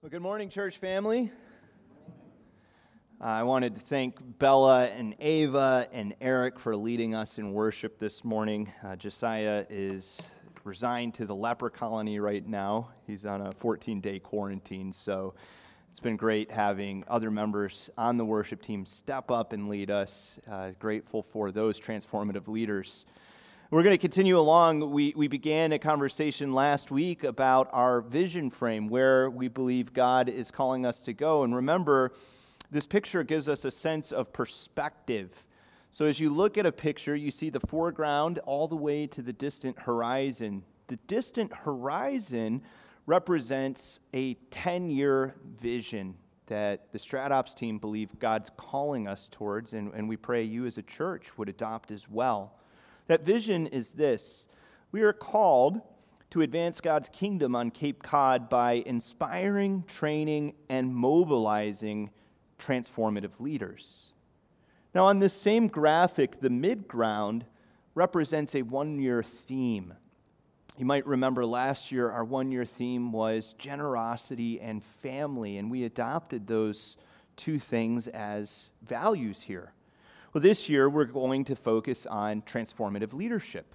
Well, good morning, church family. Uh, I wanted to thank Bella and Ava and Eric for leading us in worship this morning. Uh, Josiah is resigned to the leper colony right now. He's on a 14 day quarantine, so it's been great having other members on the worship team step up and lead us. Uh, grateful for those transformative leaders. We're going to continue along. We, we began a conversation last week about our vision frame, where we believe God is calling us to go. And remember, this picture gives us a sense of perspective. So as you look at a picture, you see the foreground all the way to the distant horizon. The distant horizon represents a 10 year vision that the StratOps team believe God's calling us towards, and, and we pray you as a church would adopt as well. That vision is this we are called to advance God's kingdom on Cape Cod by inspiring, training, and mobilizing transformative leaders. Now, on this same graphic, the midground represents a one year theme. You might remember last year our one year theme was generosity and family, and we adopted those two things as values here. Well, this year we're going to focus on transformative leadership.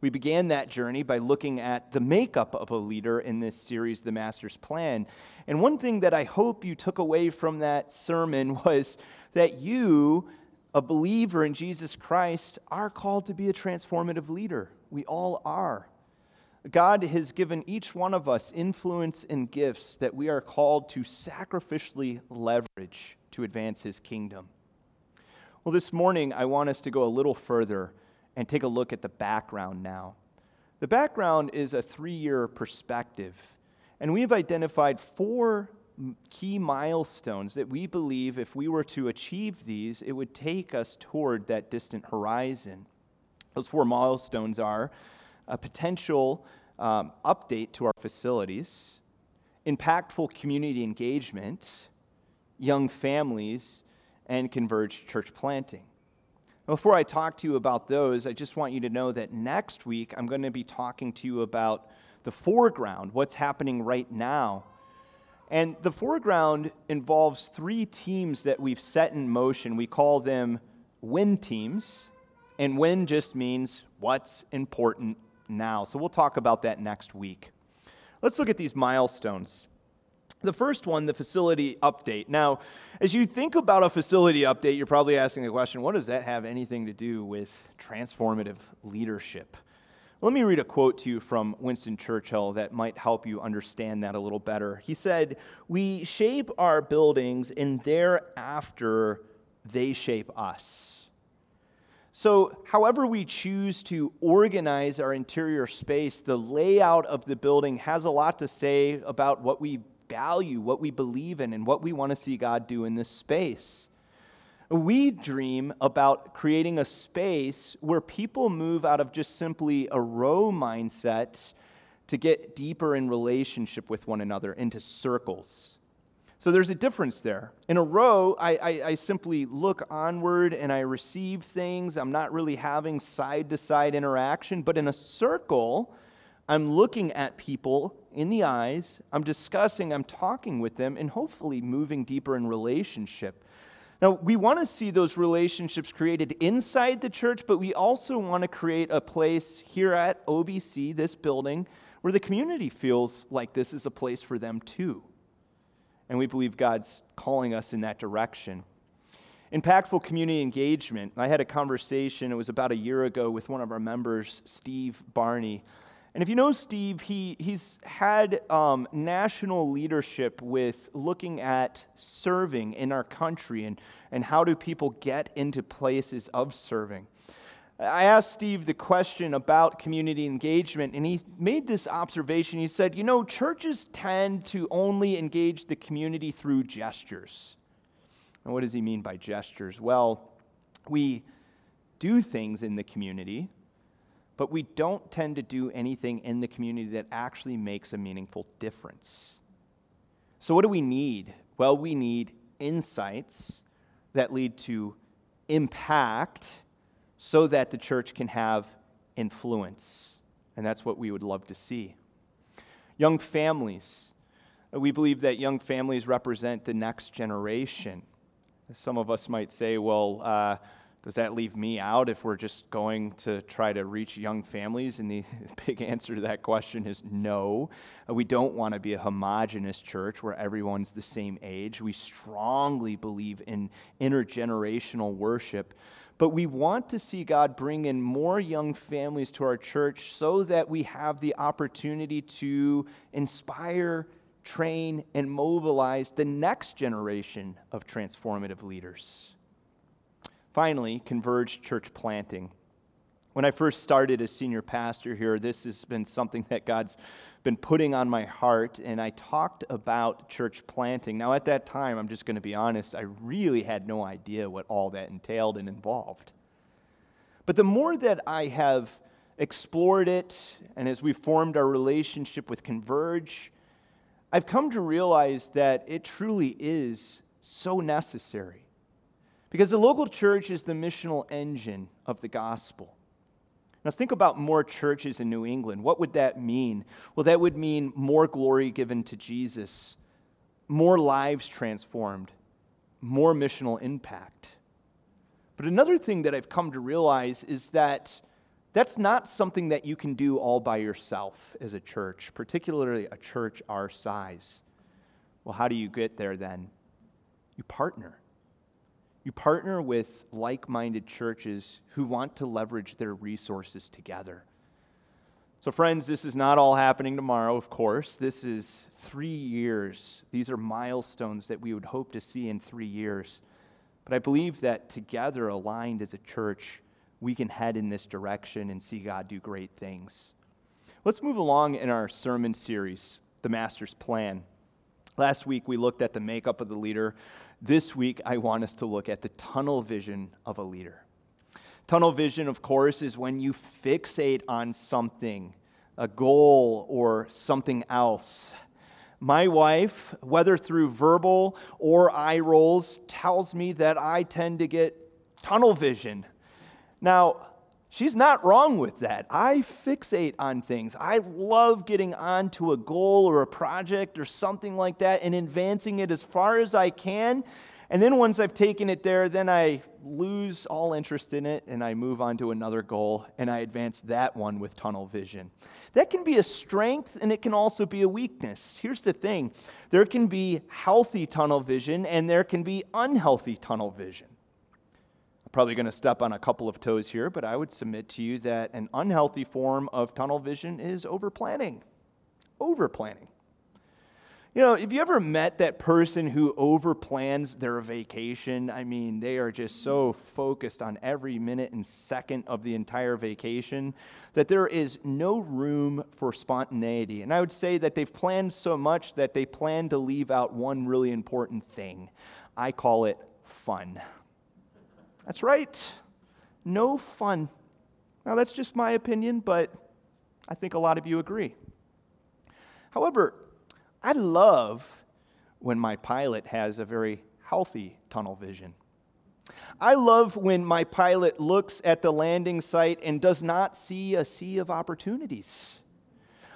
We began that journey by looking at the makeup of a leader in this series, The Master's Plan. And one thing that I hope you took away from that sermon was that you, a believer in Jesus Christ, are called to be a transformative leader. We all are. God has given each one of us influence and gifts that we are called to sacrificially leverage to advance his kingdom. Well, this morning, I want us to go a little further and take a look at the background now. The background is a three year perspective, and we've identified four key milestones that we believe if we were to achieve these, it would take us toward that distant horizon. Those four milestones are a potential um, update to our facilities, impactful community engagement, young families, and Converge Church Planting. Before I talk to you about those, I just want you to know that next week I'm going to be talking to you about the foreground, what's happening right now. And the foreground involves three teams that we've set in motion. We call them win teams, and win just means what's important now. So we'll talk about that next week. Let's look at these milestones. The first one, the facility update. Now, as you think about a facility update, you're probably asking the question what does that have anything to do with transformative leadership? Let me read a quote to you from Winston Churchill that might help you understand that a little better. He said, We shape our buildings, and thereafter they shape us. So, however, we choose to organize our interior space, the layout of the building has a lot to say about what we value, what we believe in, and what we want to see God do in this space. We dream about creating a space where people move out of just simply a row mindset to get deeper in relationship with one another into circles. So there's a difference there. In a row, I, I, I simply look onward and I receive things. I'm not really having side to side interaction. But in a circle, I'm looking at people in the eyes, I'm discussing, I'm talking with them, and hopefully moving deeper in relationship. Now, we want to see those relationships created inside the church, but we also want to create a place here at OBC, this building, where the community feels like this is a place for them too. And we believe God's calling us in that direction. Impactful community engagement. I had a conversation, it was about a year ago, with one of our members, Steve Barney. And if you know Steve, he, he's had um, national leadership with looking at serving in our country and, and how do people get into places of serving. I asked Steve the question about community engagement, and he made this observation. He said, You know, churches tend to only engage the community through gestures. And what does he mean by gestures? Well, we do things in the community, but we don't tend to do anything in the community that actually makes a meaningful difference. So, what do we need? Well, we need insights that lead to impact so that the church can have influence. And that's what we would love to see. Young families. We believe that young families represent the next generation. Some of us might say, well, uh, does that leave me out if we're just going to try to reach young families? And the big answer to that question is no. Uh, we don't want to be a homogenous church where everyone's the same age. We strongly believe in intergenerational worship. But we want to see God bring in more young families to our church so that we have the opportunity to inspire, train, and mobilize the next generation of transformative leaders. Finally, converged church planting. When I first started as senior pastor here, this has been something that God's been putting on my heart, and I talked about church planting. Now, at that time, I'm just going to be honest, I really had no idea what all that entailed and involved. But the more that I have explored it, and as we formed our relationship with Converge, I've come to realize that it truly is so necessary. Because the local church is the missional engine of the gospel. Now, think about more churches in New England. What would that mean? Well, that would mean more glory given to Jesus, more lives transformed, more missional impact. But another thing that I've come to realize is that that's not something that you can do all by yourself as a church, particularly a church our size. Well, how do you get there then? You partner. You partner with like minded churches who want to leverage their resources together. So, friends, this is not all happening tomorrow, of course. This is three years. These are milestones that we would hope to see in three years. But I believe that together, aligned as a church, we can head in this direction and see God do great things. Let's move along in our sermon series, The Master's Plan. Last week, we looked at the makeup of the leader. This week, I want us to look at the tunnel vision of a leader. Tunnel vision, of course, is when you fixate on something, a goal, or something else. My wife, whether through verbal or eye rolls, tells me that I tend to get tunnel vision. Now, She's not wrong with that. I fixate on things. I love getting onto a goal or a project or something like that and advancing it as far as I can. And then once I've taken it there, then I lose all interest in it and I move on to another goal and I advance that one with tunnel vision. That can be a strength and it can also be a weakness. Here's the thing there can be healthy tunnel vision and there can be unhealthy tunnel vision probably going to step on a couple of toes here, but I would submit to you that an unhealthy form of tunnel vision is over planning. Over planning. You know, have you ever met that person who over plans their vacation? I mean, they are just so focused on every minute and second of the entire vacation that there is no room for spontaneity. And I would say that they've planned so much that they plan to leave out one really important thing. I call it fun. That's right. No fun. Now, that's just my opinion, but I think a lot of you agree. However, I love when my pilot has a very healthy tunnel vision. I love when my pilot looks at the landing site and does not see a sea of opportunities.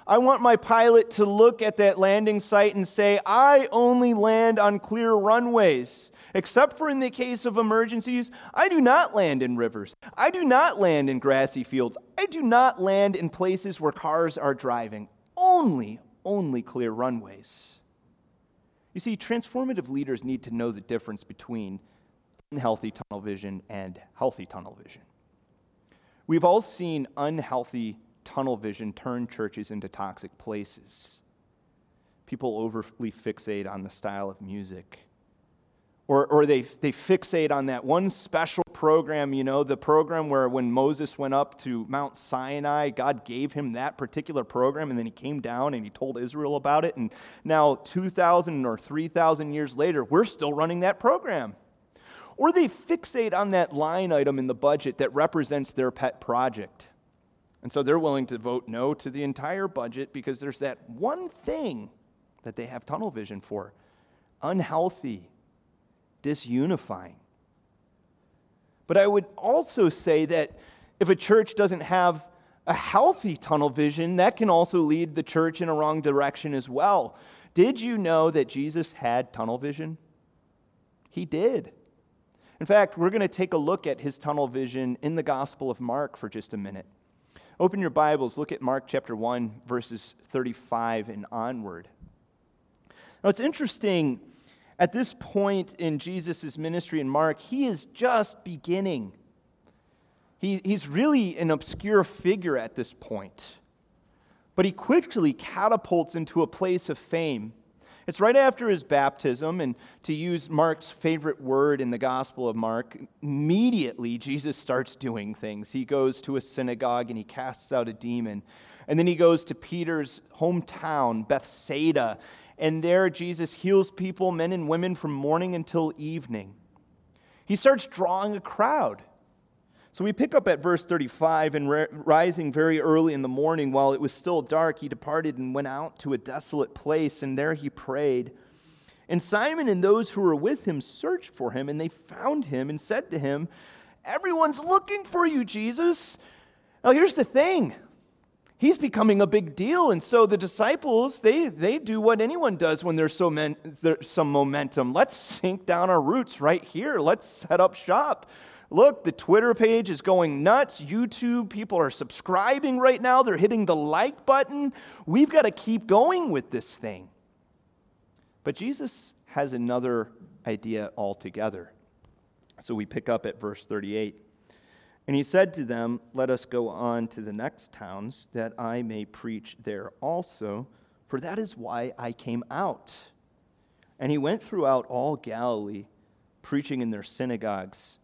I want my pilot to look at that landing site and say, I only land on clear runways. Except for in the case of emergencies, I do not land in rivers. I do not land in grassy fields. I do not land in places where cars are driving. Only, only clear runways. You see, transformative leaders need to know the difference between unhealthy tunnel vision and healthy tunnel vision. We've all seen unhealthy tunnel vision turn churches into toxic places. People overly fixate on the style of music or, or they, they fixate on that one special program, you know, the program where when Moses went up to Mount Sinai, God gave him that particular program, and then he came down and he told Israel about it. And now, 2,000 or 3,000 years later, we're still running that program. Or they fixate on that line item in the budget that represents their pet project. And so they're willing to vote no to the entire budget because there's that one thing that they have tunnel vision for unhealthy disunifying. But I would also say that if a church doesn't have a healthy tunnel vision, that can also lead the church in a wrong direction as well. Did you know that Jesus had tunnel vision? He did. In fact, we're going to take a look at his tunnel vision in the Gospel of Mark for just a minute. Open your Bibles, look at Mark chapter 1, verses 35 and onward. Now, it's interesting, at this point in Jesus' ministry in Mark, he is just beginning. He, he's really an obscure figure at this point, but he quickly catapults into a place of fame. It's right after his baptism, and to use Mark's favorite word in the Gospel of Mark, immediately Jesus starts doing things. He goes to a synagogue and he casts out a demon. And then he goes to Peter's hometown, Bethsaida, and there Jesus heals people, men and women, from morning until evening. He starts drawing a crowd. So we pick up at verse 35 and rising very early in the morning while it was still dark, he departed and went out to a desolate place, and there he prayed. And Simon and those who were with him searched for him, and they found him and said to him, Everyone's looking for you, Jesus. Now here's the thing he's becoming a big deal. And so the disciples, they, they do what anyone does when there's, so men, there's some momentum. Let's sink down our roots right here. Let's set up shop. Look, the Twitter page is going nuts. YouTube, people are subscribing right now. They're hitting the like button. We've got to keep going with this thing. But Jesus has another idea altogether. So we pick up at verse 38. And he said to them, Let us go on to the next towns, that I may preach there also, for that is why I came out. And he went throughout all Galilee, preaching in their synagogues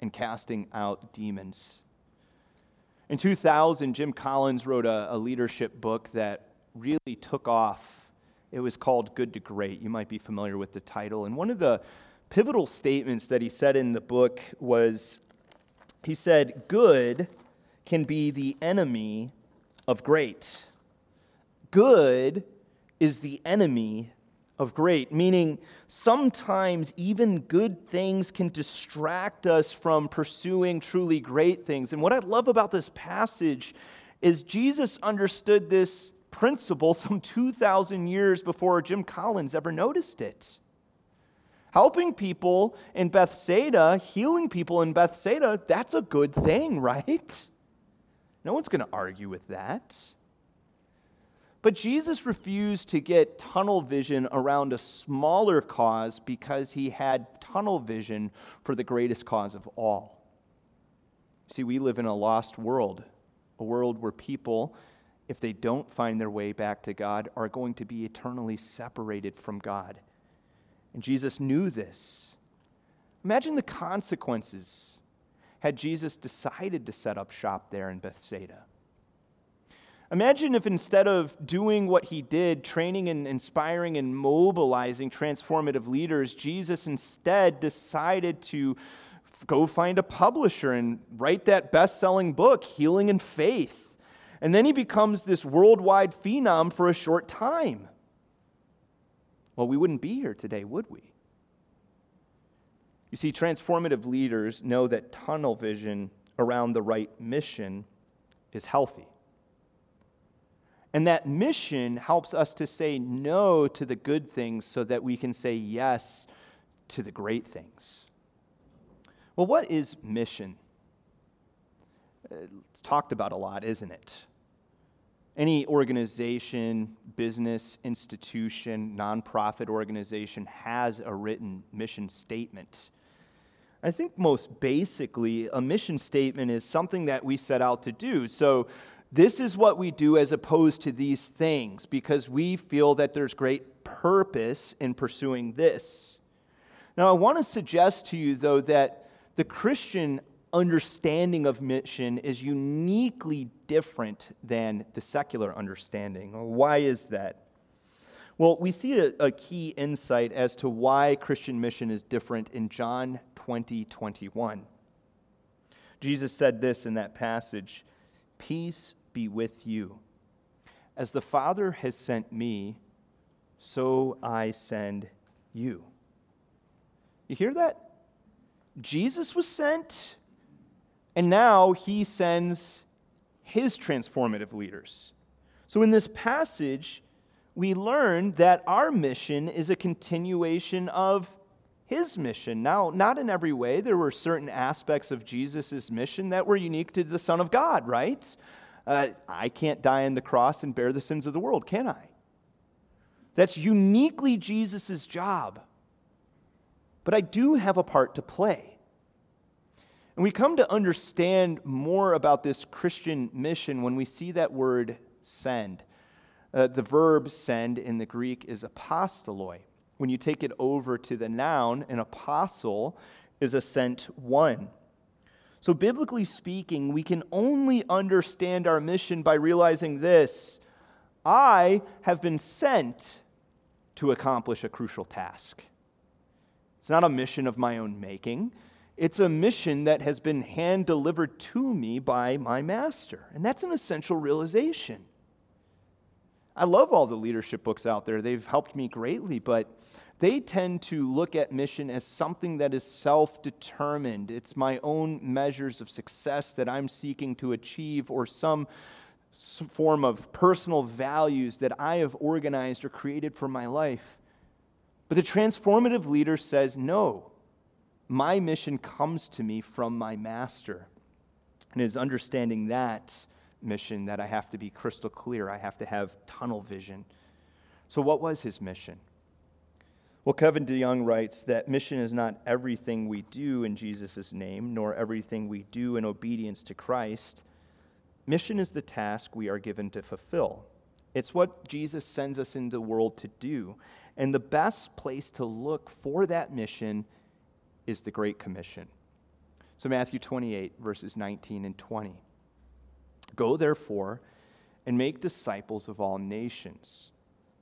and casting out demons. In 2000, Jim Collins wrote a, a, leadership book that really took off. It was called Good to Great. You might be familiar with the title. And one of the pivotal statements that he said in the book was he said, Good can be the enemy of great. Good is the enemy of great, meaning sometimes even good things can distract us from pursuing truly great things. And what I love about this passage is Jesus understood this principle some 2,000 years before Jim Collins ever noticed it. Helping people in Bethsaida, healing people in Bethsaida, that's a good thing, right? No one's going to argue with that. But Jesus refused to get tunnel vision around a smaller cause because he had tunnel vision for the greatest cause of all. See, we live in a lost world, a world where people, if they don't find their way back to God, are going to be eternally separated from God. And Jesus knew this. Imagine the consequences had Jesus decided to set up shop there in Bethsaida. Imagine if instead of doing what he did, training and inspiring and mobilizing transformative leaders, Jesus instead decided to go find a publisher and write that best selling book, Healing in Faith. And then he becomes this worldwide phenom for a short time. Well, we wouldn't be here today, would we? You see, transformative leaders know that tunnel vision around the right mission is healthy. And that mission helps us to say no to the good things so that we can say yes to the great things. Well, what is mission? Uh, it's talked about a lot, isn't it? Any organization, business, institution, nonprofit organization has a written mission statement. I think most basically, a mission statement is something that we set out to do. So, this is what we do as opposed to these things because we feel that there's great purpose in pursuing this. Now, I want to suggest to you, though, that the Christian understanding of mission is uniquely different than the secular understanding. Why is that? Well, we see a, a, key insight as to why Christian mission is different in John 20, 21. Jesus said this in that passage Peace be with you. As the Father has sent me, so I send you. You hear that? Jesus was sent, and now he sends his transformative leaders. So in this passage, we learn that our mission is a continuation of his mission. Now, not in every way. There were certain aspects of Jesus' mission that were unique to the Son of God, right? Uh, I can't die on the cross and bear the sins of the world, can I? That's uniquely Jesus' job. But I do have a part to play. And we come to understand more about this Christian mission when we see that word send. Uh, the verb send in the Greek is apostoloi. When you take it over to the noun, an apostle is a sent one. So, biblically speaking, we can only understand our mission by realizing this I have been sent to accomplish a crucial task. It's not a mission of my own making. It's a mission that has been hand delivered to me by my master. And that's an essential realization. I love all the leadership books out there. They've helped me greatly, but they tend to look at mission as something that is self determined. It's my own measures of success that I'm seeking to achieve, or some form of personal values that I have organized or created for my life. But the transformative leader says, no, my mission comes to me from my master. And it is understanding that mission that I have to be crystal clear. I have to have tunnel vision. So, what was his mission? Well, Kevin DeYoung writes that mission is not everything we do in Jesus' name, nor everything we do in obedience to Christ. Mission is the task we are given to fulfill. It's what Jesus sends us into the world to do. And the best place to look for that mission is the Great Commission. So, Matthew 28, verses 19 and 20. Go, therefore, and make disciples of all nations,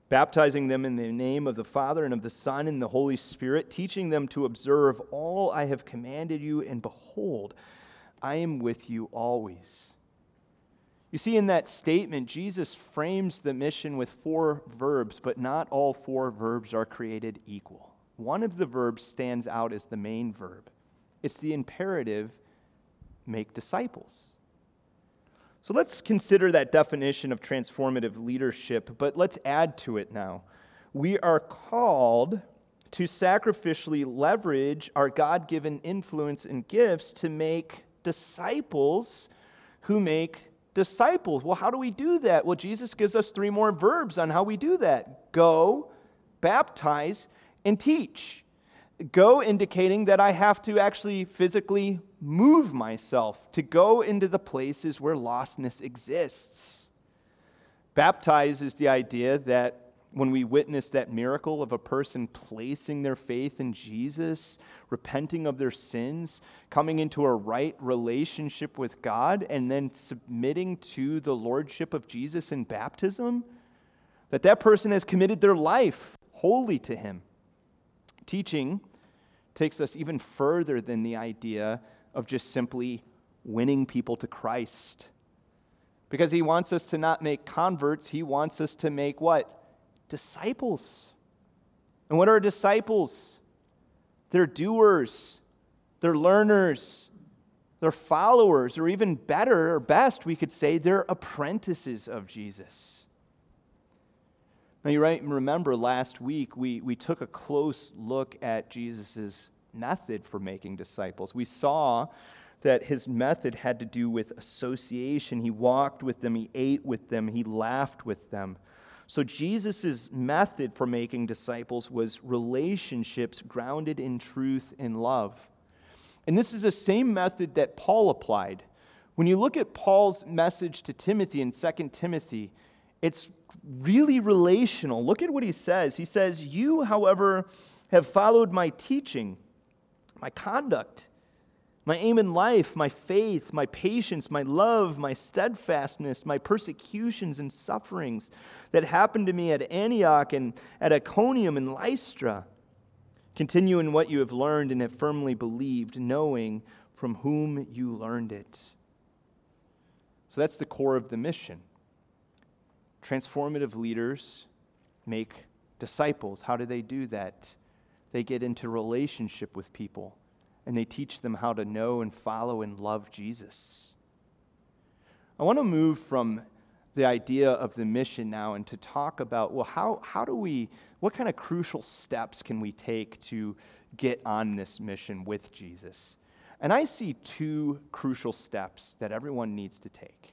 baptizing them in the name of the Father and of the Son and the Holy Spirit, teaching them to observe all I have commanded you, and behold, I am with you always. You see, in that statement, Jesus frames the mission with four verbs, but not all four verbs are created equal. One of the verbs stands out as the main verb it's the imperative make disciples. So let's consider that definition of transformative leadership, but let's add to it now. We are called to sacrificially leverage our God given influence and gifts to make disciples who make disciples. Well, how do we do that? Well, Jesus gives us three more verbs on how we do that go, baptize, and teach. Go indicating that I have to actually physically move myself to go into the places where lostness exists. Baptize is the idea that when we witness that miracle of a person placing their faith in Jesus, repenting of their sins, coming into a right relationship with God, and then submitting to the lordship of Jesus in baptism, that that person has committed their life wholly to Him. Teaching takes us even further than the idea of just simply winning people to Christ. Because he wants us to not make converts, he wants us to make what? Disciples. And what are disciples? They're doers, they're learners, they're followers, or even better or best, we could say they're apprentices of Jesus. Now, you right, remember last week we, we took a close look at Jesus' method for making disciples. We saw that his method had to do with association. He walked with them, he ate with them, he laughed with them. So, Jesus' method for making disciples was relationships grounded in truth and love. And this is the same method that Paul applied. When you look at Paul's message to Timothy in 2 Timothy, it's really relational. Look at what he says. He says, You, however, have followed my teaching, my conduct, my aim in life, my faith, my patience, my love, my steadfastness, my persecutions and sufferings that happened to me at Antioch and at Iconium and Lystra. Continue in what you have learned and have firmly believed, knowing from whom you learned it. So that's the core of the mission. Transformative leaders make disciples. How do they do that? They get into relationship with people and they teach them how to know and follow and love Jesus. I want to move from the idea of the mission now and to talk about, well, how, how do we, what kind of crucial steps can we take to get on this mission with Jesus? And I see two crucial steps that everyone needs to take.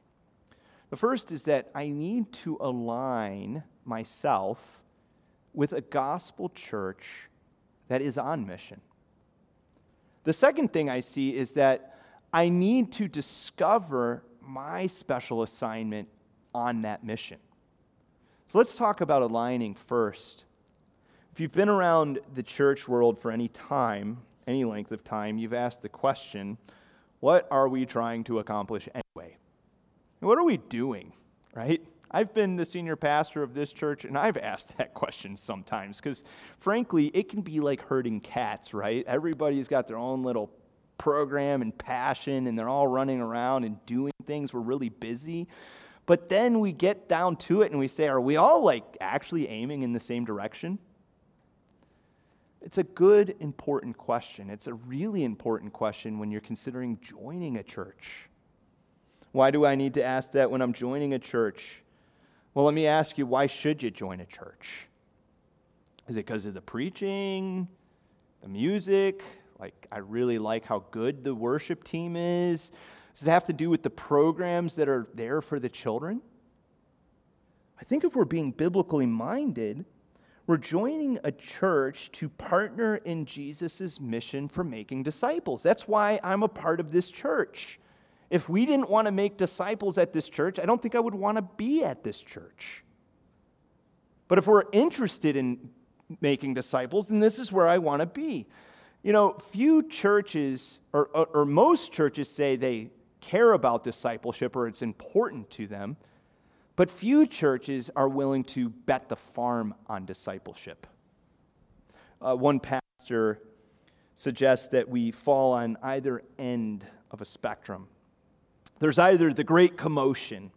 The first is that I need to align myself with a gospel church that is on mission. The second thing I see is that I need to discover my special assignment on that mission. So let's talk about aligning first. If you've been around the church world for any time, any length of time, you've asked the question what are we trying to accomplish? What are we doing, right? I've been the senior pastor of this church, and I've asked that question sometimes because, frankly, it can be like herding cats, right? Everybody's got their own little program and passion, and they're all running around and doing things. We're really busy. But then we get down to it and we say, are we all like actually aiming in the same direction? It's a good, important question. It's a really important question when you're considering joining a church. Why do I need to ask that when I'm joining a church? Well, let me ask you why should you join a church? Is it because of the preaching, the music? Like, I really like how good the worship team is. Does it have to do with the programs that are there for the children? I think if we're being biblically minded, we're joining a church to partner in Jesus' mission for making disciples. That's why I'm a part of this church. If we didn't want to make disciples at this church, I don't think I would want to be at this church. But if we're interested in making disciples, then this is where I want to be. You know, few churches, or, or, or most churches say they care about discipleship or it's important to them, but few churches are willing to bet the farm on discipleship. Uh, one pastor suggests that we fall on either end of a spectrum. There's either the great commotion,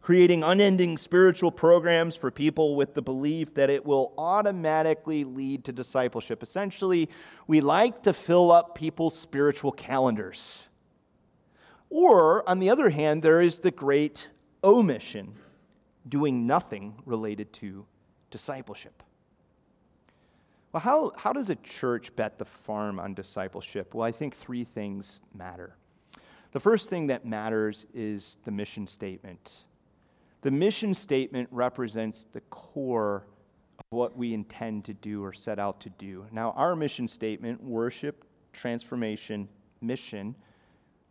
creating unending spiritual programs for people with the belief that it will automatically lead to discipleship. Essentially, we like to fill up people's spiritual calendars. Or, on the other hand, there is the great omission, doing nothing related to discipleship. Well, how, how does a church bet the farm on discipleship? Well, I think three things matter. The first thing that matters is the mission statement. The mission statement represents the core of what we intend to do or set out to do. Now, our mission statement, worship, transformation, mission,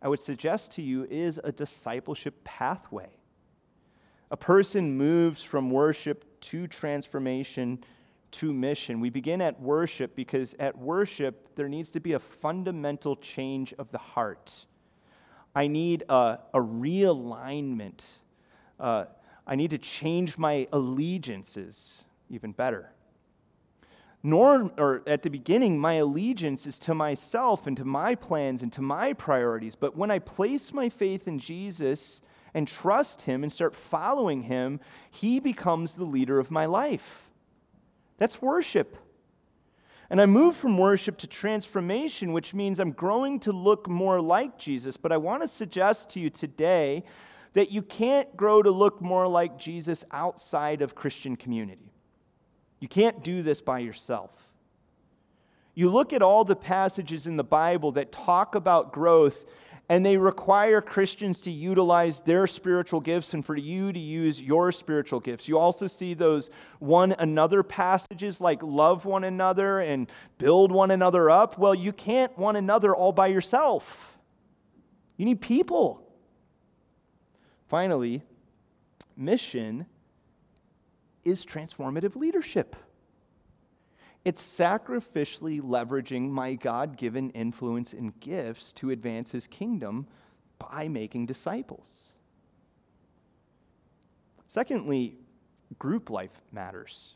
I would suggest to you is a discipleship pathway. A person moves from worship to transformation to mission. We begin at worship because at worship, there needs to be a fundamental change of the heart. I need a, a realignment. Uh, I need to change my allegiances even better. Nor or at the beginning my allegiance is to myself and to my plans and to my priorities. But when i place my faith in jesus and trust him and start following him he becomes the leader of my life. That's worship and i move from worship to transformation which means i'm growing to look more like jesus but i want to suggest to you today that you can't grow to look more like jesus outside of christian community you can't do this by yourself. You look at all the passages in the Bible that talk about growth, and they require Christians to utilize their spiritual gifts and for you to use your spiritual gifts. You also see those one another passages like love one another and build one another up. Well, you can't one another all by yourself, you need people. Finally, mission is transformative leadership. It's sacrificially leveraging my God given influence and gifts to advance his kingdom by making disciples. Secondly, group life matters.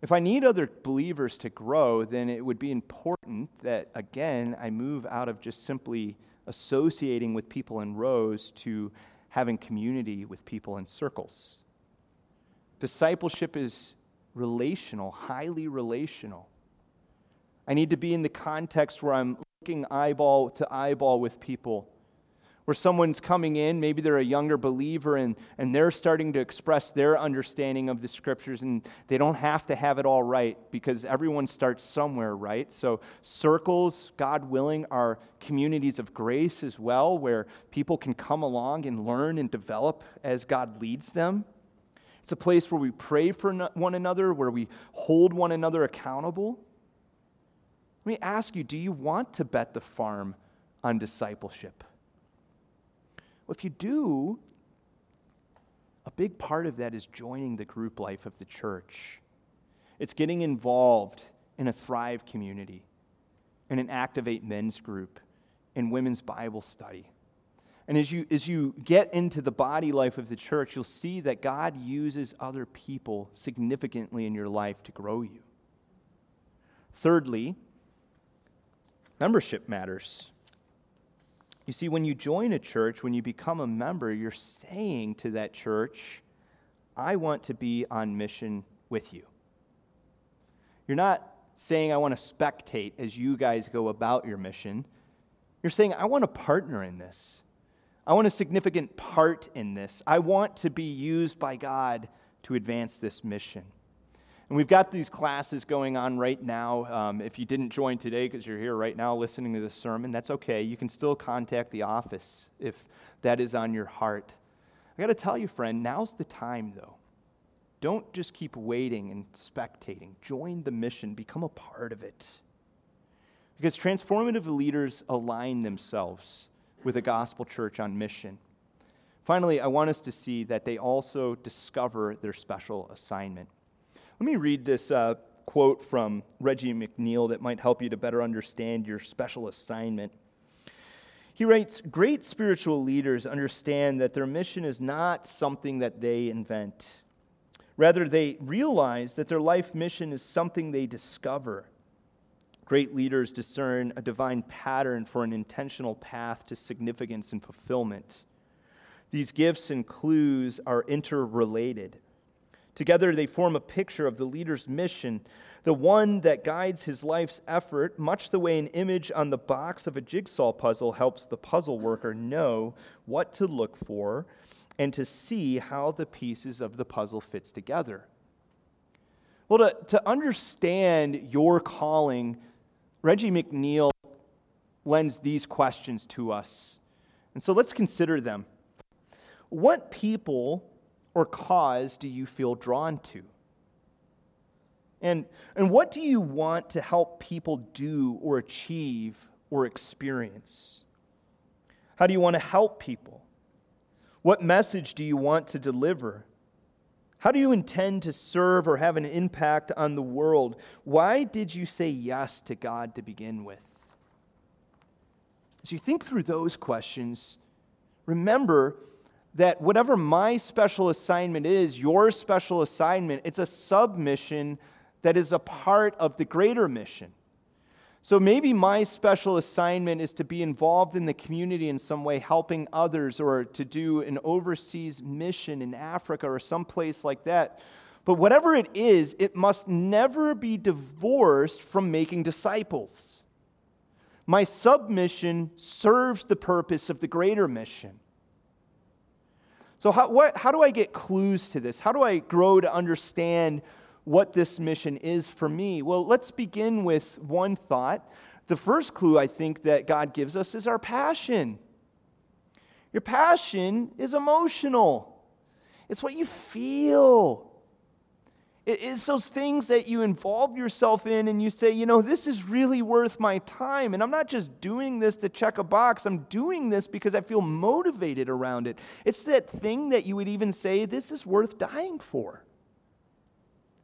If I need other believers to grow, then it would be important that, again, I move out of just simply associating with people in rows to having community with people in circles. Discipleship is relational, highly relational. I need to be in the context where I'm looking eyeball to eyeball with people, where someone's coming in, maybe they're a younger believer, and, and they're starting to express their understanding of the scriptures, and they don't have to have it all right because everyone starts somewhere, right? So, circles, God willing, are communities of grace as well, where people can come along and learn and develop as God leads them. It's a place where we pray for one another, where we hold one another accountable. Let me ask you do you want to bet the farm on discipleship? Well, if you do, a big part of that is joining the group life of the church. It's getting involved in a Thrive community, in an Activate men's group, in women's Bible study. And as you, as you get into the body life of the church, you'll see that God uses other people significantly in your life to grow you. Thirdly, membership matters. You see, when you join a church, when you become a member, you're saying to that church, I want to be on mission with you. You're not saying, I want to spectate as you guys go about your mission. You're saying, I want to partner in this. I want a significant part in this. I want to be used by God to advance this mission. And we've got these classes going on right now. Um, if you didn't join today because you're here right now listening to this sermon, that's okay. You can still contact the office if that is on your heart. I got to tell you, friend, now's the time, though. Don't just keep waiting and spectating. Join the mission, become a part of it. Because transformative leaders align themselves with a gospel church on mission. Finally, I want us to see that they also discover their special assignment. Let me read this uh, quote from Reggie McNeal that might help you to better understand your special assignment. He writes Great spiritual leaders understand that their mission is not something that they invent. Rather, they realize that their life mission is something they discover. Great leaders discern a divine pattern for an intentional path to significance and fulfillment. These gifts and clues are interrelated. Together, they form a picture of the leader's mission, the one that guides his life's effort, much the way an image on the box of a jigsaw puzzle helps the puzzle worker know what to look for and to see how the pieces of the puzzle fits together. Well, to, to understand your calling, Reggie McNeal lends these questions to us. And so let's consider them. What people or cause do you feel drawn to? And, and what do you want to help people do or achieve or experience? How do you want to help people? What message do you want to deliver? How do you intend to serve or have an impact on the world? Why did you say yes to God to begin with? As you think through those questions, remember that whatever my special assignment is, your special assignment, it's a submission that is a part of the greater mission. So maybe my special assignment is to be involved in the community in some way, helping others, or to do an overseas mission in Africa or someplace like that. But whatever it is, it must never be divorced from making disciples. My submission serves the purpose of the greater mission. So, how, what, how do I get clues to this? How do I grow to understand what this mission is for me? Well, let's begin with one thought. The first clue I think that God gives us is our passion. Your passion is emotional, it's what you feel. It's those things that you involve yourself in and you say, you know, this is really worth my time. And I'm not just doing this to check a box, I'm doing this because I feel motivated around it. It's that thing that you would even say, this is worth dying for.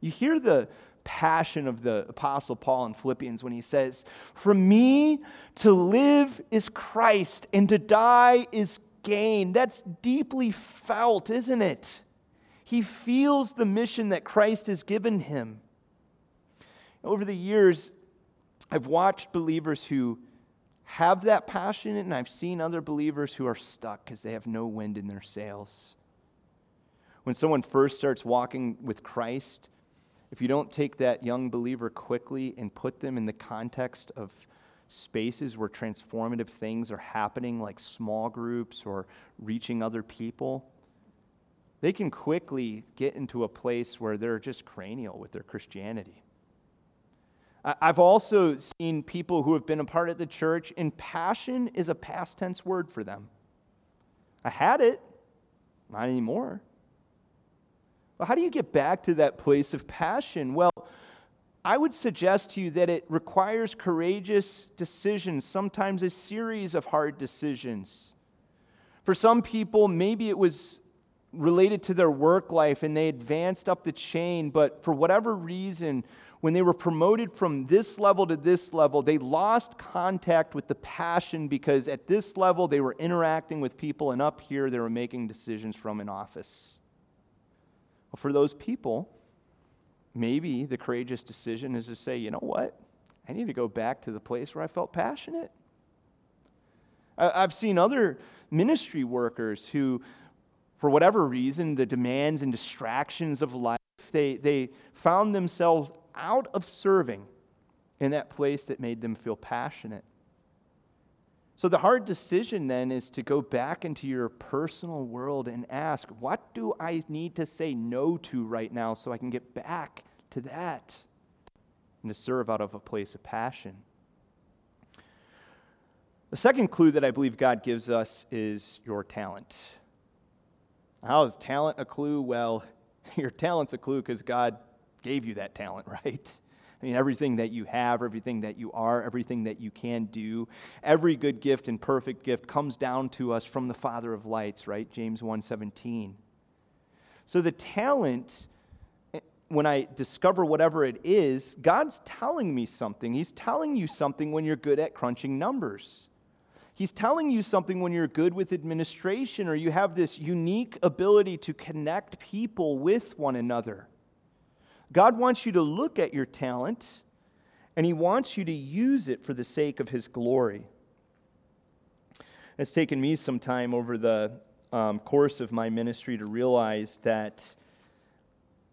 You hear the passion of the Apostle Paul in Philippians when he says, For me to live is Christ and to die is gain. That's deeply felt, isn't it? He feels the mission that Christ has given him. Over the years, I've watched believers who have that passion, and I've seen other believers who are stuck because they have no wind in their sails. When someone first starts walking with Christ, if you don't take that young believer quickly and put them in the context of spaces where transformative things are happening, like small groups or reaching other people, they can quickly get into a place where they're just cranial with their Christianity. I've also seen people who have been a part of the church, and passion is a past tense word for them. I had it, not anymore. Well, how do you get back to that place of passion? Well, I would suggest to you that it requires courageous decisions, sometimes a series of hard decisions. For some people, maybe it was related to their work life and they advanced up the chain, but for whatever reason, when they were promoted from this level to this level, they lost contact with the passion because at this level they were interacting with people, and up here they were making decisions from an office. Well, for those people, maybe the courageous decision is to say, you know what? I need to go back to the place where I felt passionate. I've seen other ministry workers who, for whatever reason, the demands and distractions of life, they, they found themselves out of serving in that place that made them feel passionate. So, the hard decision then is to go back into your personal world and ask, what do I need to say no to right now so I can get back to that and to serve out of a place of passion? The second clue that I believe God gives us is your talent. How is talent a clue? Well, your talent's a clue because God gave you that talent, right? I mean, everything that you have, everything that you are, everything that you can do, every good gift and perfect gift comes down to us from the Father of lights, right? James 1:17. So the talent eh, when I discover whatever it is, God's telling me something. He's telling you something when you're good at crunching numbers. He's telling you something when you're good with administration or you have this unique ability to connect people with one another. God wants you to look at your talent and He wants you to use it for the sake of His glory. It's taken me some time over the um, course of my ministry to realize that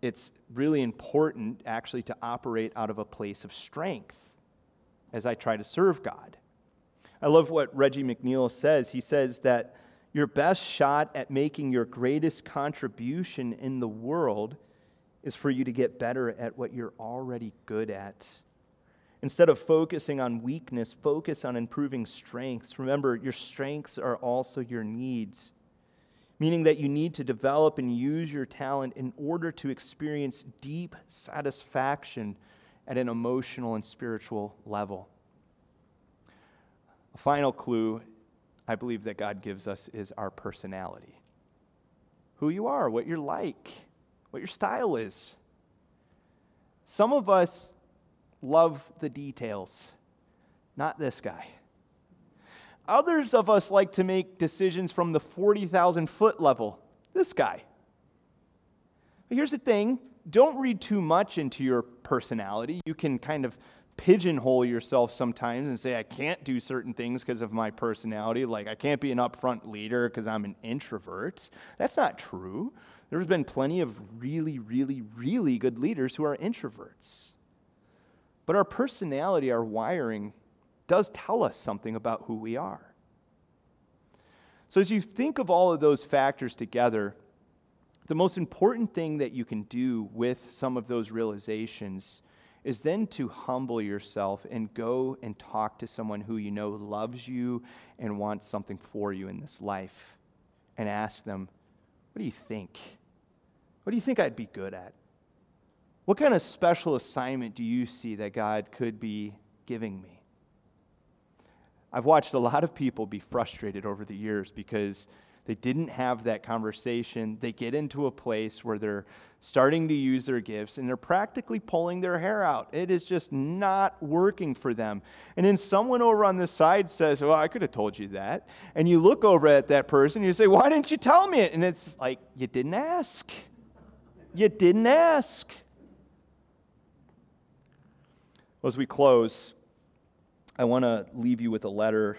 it's really important actually to operate out of a place of strength as I try to serve God. I love what Reggie McNeal says. He says that your best shot at making your greatest contribution in the world is for you to get better at what you're already good at. Instead of focusing on weakness, focus on improving strengths. Remember, your strengths are also your needs, meaning that you need to develop and use your talent in order to experience deep satisfaction at an emotional and spiritual level. A final clue I believe that God gives us is our personality who you are, what you're like what your style is. Some of us love the details, not this guy. Others of us like to make decisions from the 40,000 foot level, this guy. But here's the thing don't read too much into your personality. You can kind of pigeonhole yourself sometimes and say, I can't do certain things because of my personality. Like, I can't be an upfront leader because I'm an introvert. That's not true. There's been plenty of really, really, really good leaders who are introverts. But our personality, our wiring, does tell us something about who we are. So, as you think of all of those factors together, the most important thing that you can do with some of those realizations is then to humble yourself and go and talk to someone who you know loves you and wants something for you in this life and ask them, what do you think? What do you think I'd be good at? What kind of special assignment do you see that God could be giving me? I've watched a lot of people be frustrated over the years because they didn't have that conversation. They get into a place where they're starting to use their gifts and they're practically pulling their hair out. It is just not working for them. And then someone over on the side says, Well, I could have told you that. And you look over at that person and you say, Why didn't you tell me it? And it's like, You didn't ask. You didn't ask. Well, as we close, I want to leave you with a letter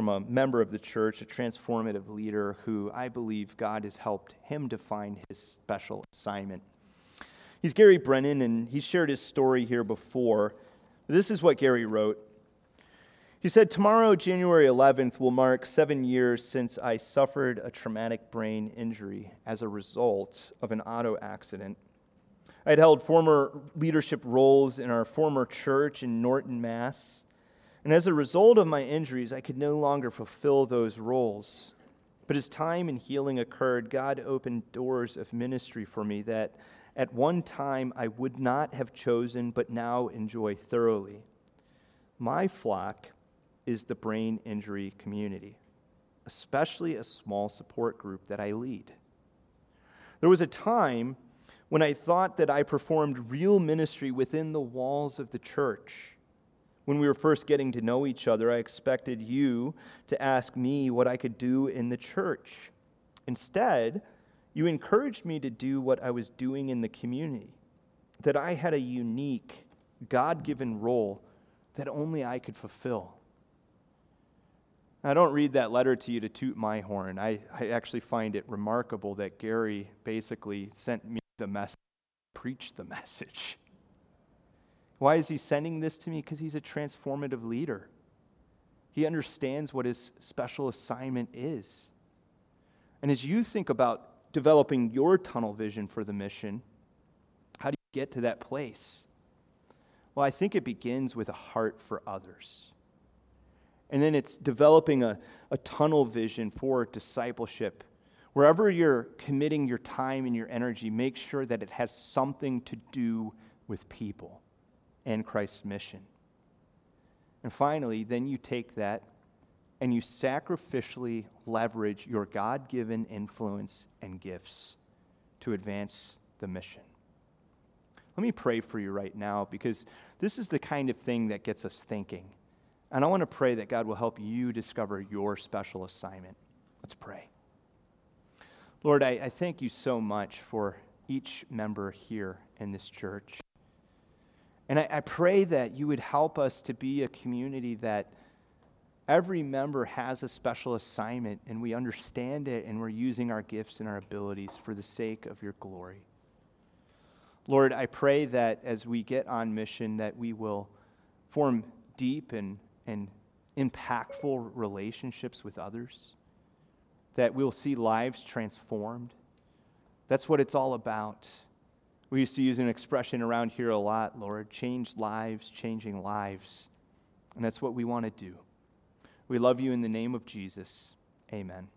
from a member of the church, a transformative leader who I believe God has helped him to find his special assignment. He's Gary Brennan, and he shared his story here before. This is what Gary wrote. He said, Tomorrow, January 11th, will mark seven years since I suffered a traumatic brain injury as a result of an auto accident. I had held former leadership roles in our former church in Norton, Mass. And as a result of my injuries, I could no longer fulfill those roles. But as time and healing occurred, God opened doors of ministry for me that at one time I would not have chosen, but now enjoy thoroughly. My flock is the brain injury community, especially a small support group that I lead. There was a time when I thought that I performed real ministry within the walls of the church. When we were first getting to know each other, I expected you to ask me what I could do in the church. Instead, you encouraged me to do what I was doing in the community, that I had a unique, God given role that only I could fulfill. I don't read that letter to you to toot my horn. I, I actually find it remarkable that Gary basically sent me the message, preached the message. Why is he sending this to me? Because he's a transformative leader. He understands what his special assignment is. And as you think about developing your tunnel vision for the mission, how do you get to that place? Well, I think it begins with a heart for others. And then it's developing a, a tunnel vision for discipleship. Wherever you're committing your time and your energy, make sure that it has something to do with people and Christ's mission. And finally, then you take that and you sacrificially leverage your God given influence and gifts to advance the mission. Let me pray for you right now because this is the kind of thing that gets us thinking. And I want to pray that God will help you discover your special assignment. Let's pray. Lord, I, I thank you so much for each member here in this church. And I, I pray that you would help us to be a community that every member has a special assignment and we understand it and we're using our gifts and our abilities for the sake of your glory. Lord, I pray that as we get on mission that we will form deep and and impactful relationships with others, that we'll see lives transformed. That's what it's all about. We used to use an expression around here a lot, Lord change lives, changing lives. And that's what we want to do. We love you in the name of Jesus. Amen.